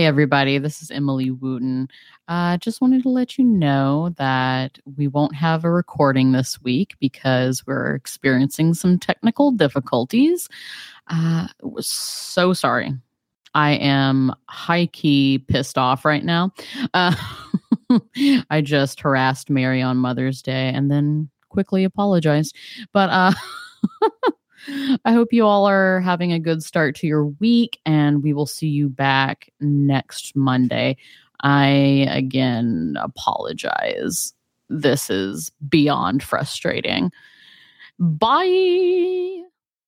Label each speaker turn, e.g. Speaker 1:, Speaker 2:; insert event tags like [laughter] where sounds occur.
Speaker 1: Hi, everybody. This is Emily Wooten. Uh, just wanted to let you know that we won't have a recording this week because we're experiencing some technical difficulties. Uh, so sorry. I am high key pissed off right now. Uh, [laughs] I just harassed Mary on Mother's Day and then quickly apologized. But uh, [laughs] I hope you all are having a good start to your week, and we will see you back next Monday. I again apologize. This is beyond frustrating. Bye.